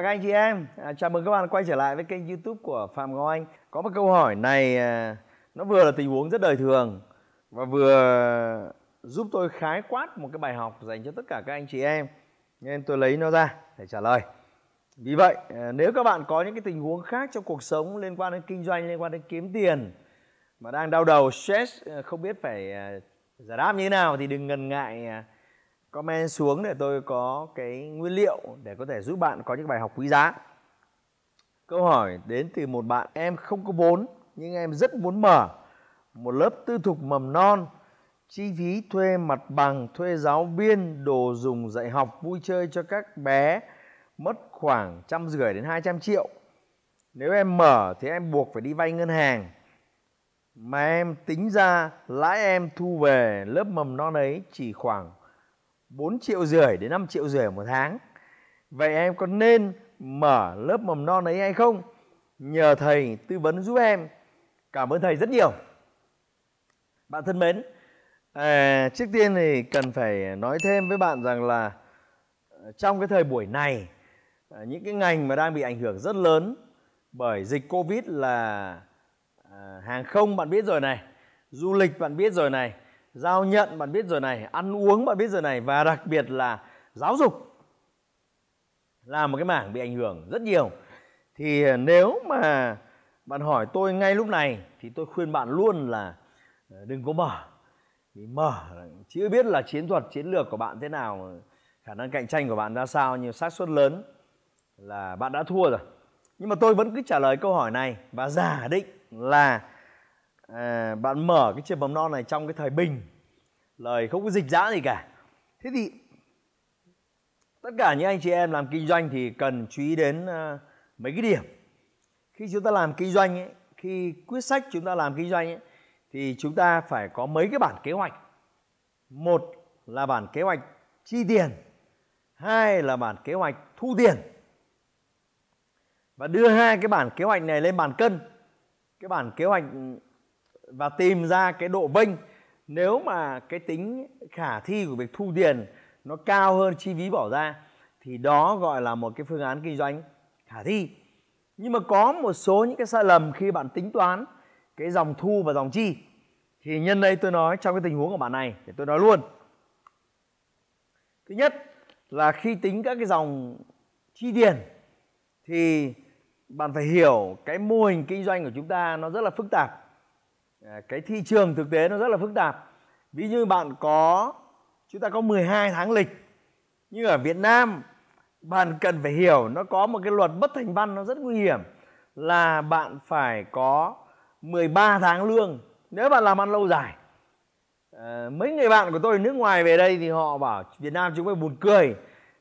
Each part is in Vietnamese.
Cả các anh chị em, à, chào mừng các bạn quay trở lại với kênh YouTube của Phạm Ngọc Anh. Có một câu hỏi này à, nó vừa là tình huống rất đời thường và vừa giúp tôi khái quát một cái bài học dành cho tất cả các anh chị em nên tôi lấy nó ra để trả lời. Vì vậy, à, nếu các bạn có những cái tình huống khác trong cuộc sống liên quan đến kinh doanh, liên quan đến kiếm tiền mà đang đau đầu, stress, à, không biết phải à, giải đáp như thế nào thì đừng ngần ngại à, comment xuống để tôi có cái nguyên liệu để có thể giúp bạn có những bài học quý giá. Câu hỏi, đến từ một bạn, em không có vốn, nhưng em rất muốn mở một lớp tư thục mầm non, chi phí thuê mặt bằng, thuê giáo viên, đồ dùng dạy học, vui chơi cho các bé mất khoảng trăm rưỡi đến 200 triệu nếu em mở thì em buộc phải đi vay ngân hàng mà em tính ra lãi em thu về lớp mầm non ấy chỉ khoảng 4 triệu rưỡi đến 5 triệu rưỡi một tháng. Vậy em có nên mở lớp mầm non ấy hay không? Nhờ thầy tư vấn giúp em. Cảm ơn thầy rất nhiều. Bạn thân mến à, trước tiên thì cần phải nói thêm với bạn rằng là à, trong cái thời buổi này à, những cái ngành mà đang bị ảnh hưởng rất lớn bởi dịch covid là à, hàng không bạn biết rồi này du lịch bạn biết rồi này giao nhận bạn biết rồi này, ăn uống bạn biết rồi này và đặc biệt là giáo dục là một cái mảng bị ảnh hưởng rất nhiều. Thì ờ, nếu mà bạn hỏi tôi ngay lúc này thì tôi khuyên bạn luôn là ờ, đừng có mở. Vì mở chưa biết là chiến thuật, chiến lược của bạn thế nào, khả năng cạnh tranh của bạn ra sao, nhưng xác suất lớn là bạn đã thua rồi. Nhưng mà tôi vẫn cứ trả lời câu hỏi này và giả định là à, bạn mở cái trường mầm non này trong cái thời bình. Lời không có dịch giã gì cả. Thế thì tất cả những anh chị em làm kinh doanh thì cần chú ý đến uh, mấy cái điểm. Khi chúng ta làm kinh doanh ấy, khi quyết sách chúng ta làm kinh doanh ấy, thì chúng ta phải có mấy cái bản kế hoạch. Một là bản kế hoạch chi tiền. Hai là bản kế hoạch thu tiền. Và đưa hai cái bản kế hoạch này lên bàn cân. Cái bản kế hoạch và tìm ra cái độ vênh nếu mà cái tính khả thi của việc thu tiền nó cao hơn chi phí bỏ ra, thì đó gọi là một cái phương án kinh doanh khả thi. Nhưng mà có một số những cái sai lầm khi bạn tính toán cái dòng thu và dòng chi, thì nhân đây tôi nói trong cái tình huống của bạn này để tôi nói luôn. Thứ nhất là khi tính các cái dòng chi tiền, thì bạn phải hiểu cái mô hình kinh doanh của chúng ta nó rất là phức tạp. À, cái thị trường thực tế nó rất là phức tạp. Ví như bạn có chúng ta có 12 tháng lịch nhưng ở Việt Nam bạn cần phải hiểu nó có một cái luật bất thành văn nó rất nguy hiểm là bạn phải có 13 tháng lương. Nếu bạn làm ăn lâu dài à, mấy người bạn của tôi nước ngoài về đây thì họ bảo Việt Nam chúng mày buồn cười.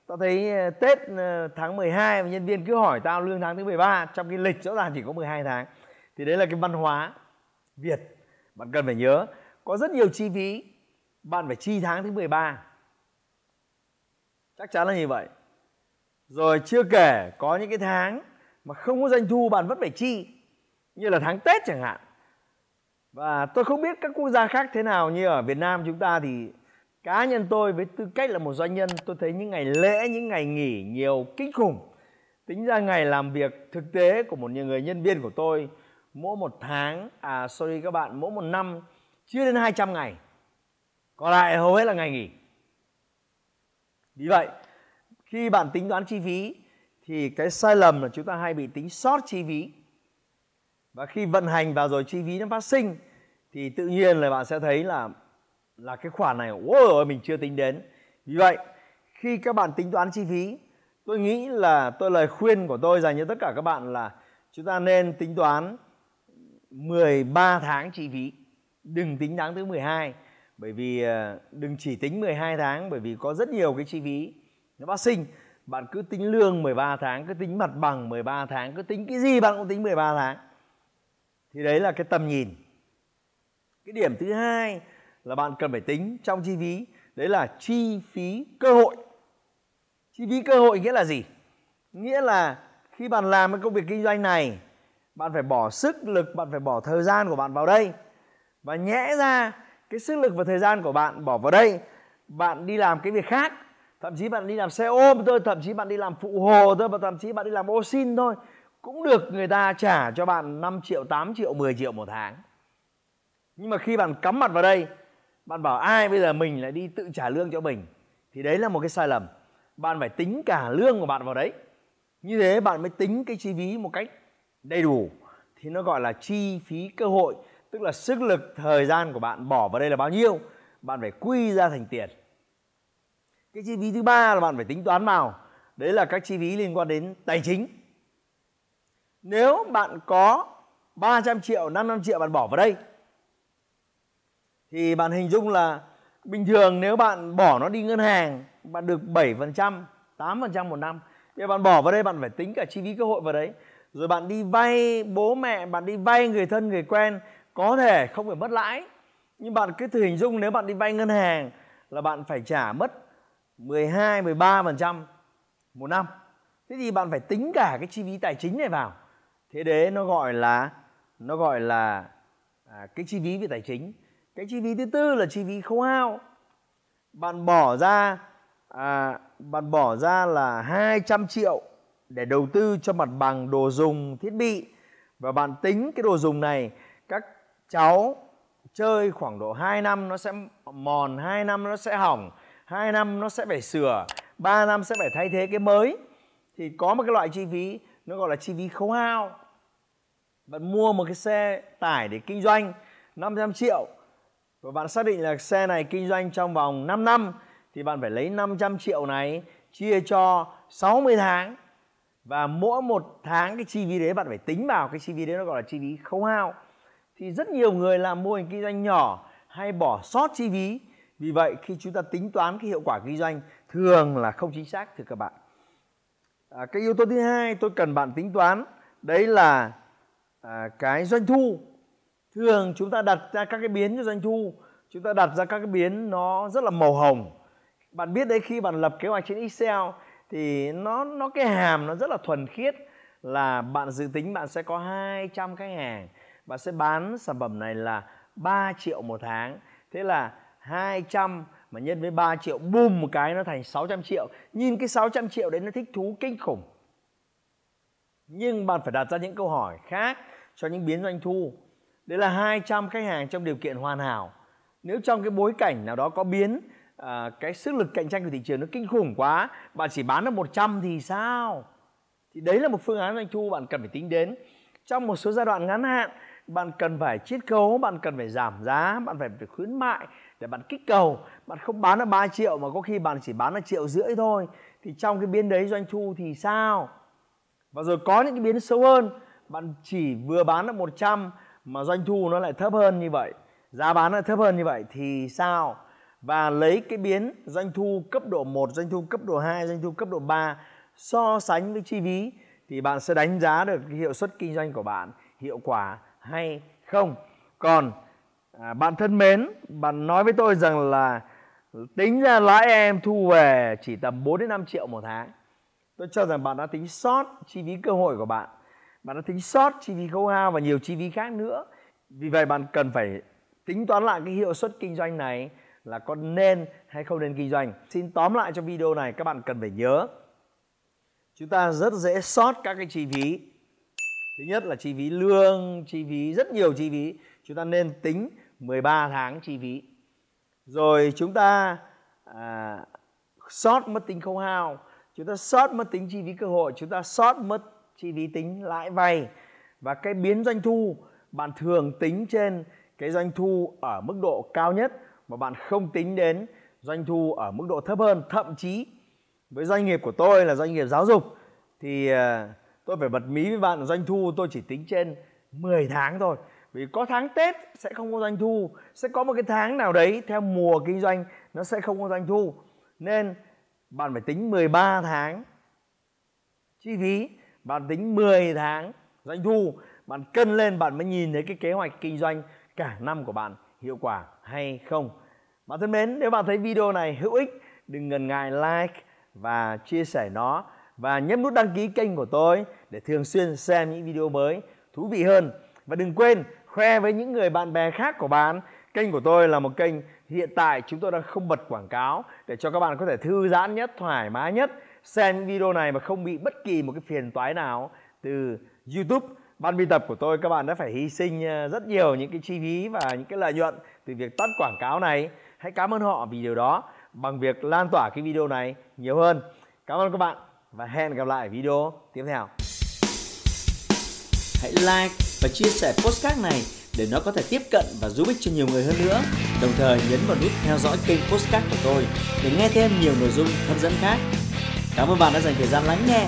Tao thấy à, Tết à, tháng 12 nhân viên cứ hỏi tao lương tháng thứ 13 trong cái lịch rõ ràng chỉ có 12 tháng. Thì đấy là cái văn hóa. Việt. Bạn cần phải nhớ, có rất nhiều chi phí, bạn phải chi tháng thứ 13 chắc chắn là như vậy. Rồi chưa kể có những cái tháng mà không có doanh thu, bạn vẫn phải chi, như là tháng Tết chẳng hạn. Và tôi không biết các quốc gia khác thế nào, như ở Việt Nam chúng ta thì cá nhân tôi với tư cách là một doanh nhân, tôi thấy những ngày lễ, những ngày nghỉ nhiều kinh khủng. Tính ra ngày làm việc thực tế của một người nhân viên của tôi mỗi một tháng à sorry các bạn, mỗi một năm, chưa đến 200 ngày. Còn lại hầu hết là ngày nghỉ. Vì vậy, khi bạn tính toán chi phí, thì cái sai lầm là chúng ta hay bị tính sót chi phí. Và khi vận hành vào rồi chi phí nó phát sinh, thì tự nhiên là bạn sẽ thấy là là cái khoản này ôi, mình chưa tính đến. Vì vậy, khi các bạn tính toán chi phí, tôi nghĩ là, tôi lời khuyên của tôi dành cho tất cả các bạn là chúng ta nên tính toán 13 tháng chi phí. Đừng tính tháng thứ 12 bởi vì ờ, đừng chỉ tính 12 tháng, bởi vì có rất nhiều cái chi phí nó phát sinh. Bạn cứ tính lương 13 tháng, cứ tính mặt bằng 13 tháng, cứ tính cái gì bạn cũng tính 13 tháng. Thì đấy là cái tầm nhìn. Cái điểm thứ hai là bạn cần phải tính trong chi phí, đấy là chi phí cơ hội. Chi phí cơ hội nghĩa là gì? Nghĩa là khi bạn làm cái công việc kinh doanh này bạn phải bỏ sức lực, bạn phải bỏ thời gian của bạn vào đây. Và nhẽ ra, cái sức lực và thời gian của bạn bỏ vào đây. Bạn đi làm cái việc khác. Thậm chí bạn đi làm xe ôm thôi, thậm chí bạn đi làm phụ hồ thôi, và thậm chí bạn đi làm ô xin thôi. Cũng được người ta trả cho bạn 5 triệu 8 triệu 10 triệu một tháng. Nhưng mà khi bạn cắm mặt vào đây, bạn bảo ai bây giờ mình lại đi tự trả lương cho mình? Thì đấy là một cái sai lầm. Bạn phải tính cả lương của bạn vào đấy. Như thế bạn mới tính cái chi phí một cách đầy đủ, thì nó gọi là chi phí cơ hội, tức là sức lực thời gian của bạn bỏ vào đây là bao nhiêu, bạn phải quy ra thành tiền. Cái chi phí thứ ba là bạn phải tính toán vào, đấy là các chi phí liên quan đến tài chính. Nếu bạn có 300 triệu 500 triệu bạn bỏ vào đây, thì bạn hình dung là bình thường nếu bạn bỏ nó đi ngân hàng, bạn được 7% 8% một năm, thì bạn bỏ vào đây bạn phải tính cả chi phí cơ hội vào đấy rồi bạn đi vay bố mẹ bạn đi vay người thân người quen có thể không phải mất lãi. Nhưng bạn cứ thử hình dung nếu bạn đi vay ngân hàng là bạn phải trả mất 12 13% một năm. Thế thì bạn phải tính cả cái chi phí tài chính này vào. Thế đấy nó gọi là nó gọi là à, cái chi phí về tài chính. Cái chi phí thứ tư là chi phí khấu hao. Bạn bỏ ra à, bạn bỏ ra là 200 triệu để đầu tư cho mặt bằng đồ dùng, thiết bị. Và bạn tính cái đồ dùng này, các cháu chơi khoảng độ 2 năm nó sẽ mòn 2 năm nó sẽ hỏng 2 năm nó sẽ phải sửa 3 năm sẽ phải thay thế cái mới. Thì có một cái loại chi phí, nó gọi là chi phí khấu hao. Bạn mua một cái xe tải để kinh doanh 500 triệu và bạn xác định là xe này kinh doanh trong vòng 5 năm thì bạn phải lấy 500 triệu này chia cho 60 tháng và mỗi một tháng cái chi phí đấy bạn phải tính vào cái chi phí đấy nó gọi là chi phí khấu hao. Thì rất nhiều người làm mô hình kinh doanh nhỏ hay bỏ sót chi phí. Vì vậy khi chúng ta tính toán cái hiệu quả kinh doanh thường là không chính xác thưa các bạn. À, cái yếu tố thứ hai tôi cần bạn tính toán đấy là à, cái doanh thu. Thường chúng ta đặt ra các cái biến cho doanh thu chúng ta đặt ra các cái biến nó rất là màu hồng. Bạn biết đấy khi bạn lập kế hoạch trên Excel thì nó nó cái hàm nó rất là thuần khiết là bạn dự tính bạn sẽ có 200 khách hàng. Bạn sẽ bán sản phẩm này là 3 triệu một tháng. Thế là 200 mà nhân với 3 triệu, bùm một cái nó thành 600 triệu. Nhìn cái 600 triệu đấy nó thích thú kinh khủng. Nhưng bạn phải đặt ra những câu hỏi khác cho những biến doanh thu. Đấy là 200 khách hàng trong điều kiện hoàn hảo. Nếu trong cái bối cảnh nào đó có biến à, cái sức lực cạnh tranh của thị trường nó kinh khủng quá. Bạn chỉ bán được 100 thì sao? Thì đấy là một phương án doanh thu bạn cần phải tính đến. Trong một số giai đoạn ngắn hạn bạn cần phải chiết khấu bạn cần phải giảm giá bạn phải, phải khuyến mại để bạn kích cầu. Bạn không bán được 3 triệu mà có khi bạn chỉ bán được triệu rưỡi thôi. Thì trong cái biến đấy doanh thu thì sao? Và rồi có những cái biến sâu hơn. Bạn chỉ vừa bán được 100 mà doanh thu nó lại thấp hơn như vậy. Giá bán nó thấp hơn như vậy thì sao? Và lấy cái biến doanh thu cấp độ 1, doanh thu cấp độ 2, doanh thu cấp độ 3 so sánh với chi phí thì bạn sẽ đánh giá được cái hiệu suất kinh doanh của bạn hiệu quả hay không. Còn à, bạn thân mến, bạn nói với tôi rằng là tính ra lãi em thu về chỉ tầm 4 đến 5 triệu một tháng. Tôi cho rằng bạn đã tính sót chi phí cơ hội của bạn. Bạn đã tính sót chi phí khấu hao và nhiều chi phí khác nữa. Vì vậy bạn cần phải tính toán lại cái hiệu suất kinh doanh này là có nên hay không nên kinh doanh. Xin tóm lại trong video này các bạn cần phải nhớ chúng ta rất dễ sót các cái chi phí. Thứ nhất là chi phí lương, chi phí rất nhiều chi phí. Chúng ta nên tính 13 tháng chi phí. Rồi chúng ta à, sót mất tính khấu hao, chúng ta sót mất tính chi phí cơ hội, chúng ta sót mất chi phí tính lãi vay và cái biến doanh thu bạn thường tính trên cái doanh thu ở mức độ cao nhất mà bạn không tính đến doanh thu ở mức độ thấp hơn, thậm chí với doanh nghiệp của tôi là doanh nghiệp giáo dục, thì ờ, tôi phải bật mí với bạn doanh thu tôi chỉ tính trên 10 tháng thôi. Vì có tháng Tết sẽ không có doanh thu, sẽ có một cái tháng nào đấy theo mùa kinh doanh nó sẽ không có doanh thu. Nên bạn phải tính 13 tháng chi phí, bạn tính 10 tháng doanh thu, bạn cân lên, bạn mới nhìn thấy cái kế hoạch kinh doanh cả năm của bạn hiệu quả hay không. Bạn thân mến, nếu bạn thấy video này hữu ích, đừng ngần ngại like và chia sẻ nó và nhấn nút đăng ký kênh của tôi để thường xuyên xem những video mới, thú vị hơn. Và đừng quên khoe với những người bạn bè khác của bạn. Kênh của tôi là một kênh hiện tại chúng tôi đang không bật quảng cáo để cho các bạn có thể thư giãn nhất, thoải mái nhất, xem video này mà không bị bất kỳ một cái phiền toái nào từ YouTube ban biên tập của tôi, các bạn đã phải hy sinh ờ, rất nhiều những cái chi phí và những cái lợi nhuận từ việc tắt quảng cáo này hãy cảm ơn họ vì điều đó bằng việc lan tỏa cái video này nhiều hơn cảm ơn các bạn và hẹn gặp lại video tiếp theo hãy like và chia sẻ postcard này để nó có thể tiếp cận và giúp ích cho nhiều người hơn nữa. Đồng thời nhấn vào nút theo dõi kênh postcard của tôi để nghe thêm nhiều nội dung hấp dẫn khác. Cảm ơn bạn đã dành thời gian lắng nghe.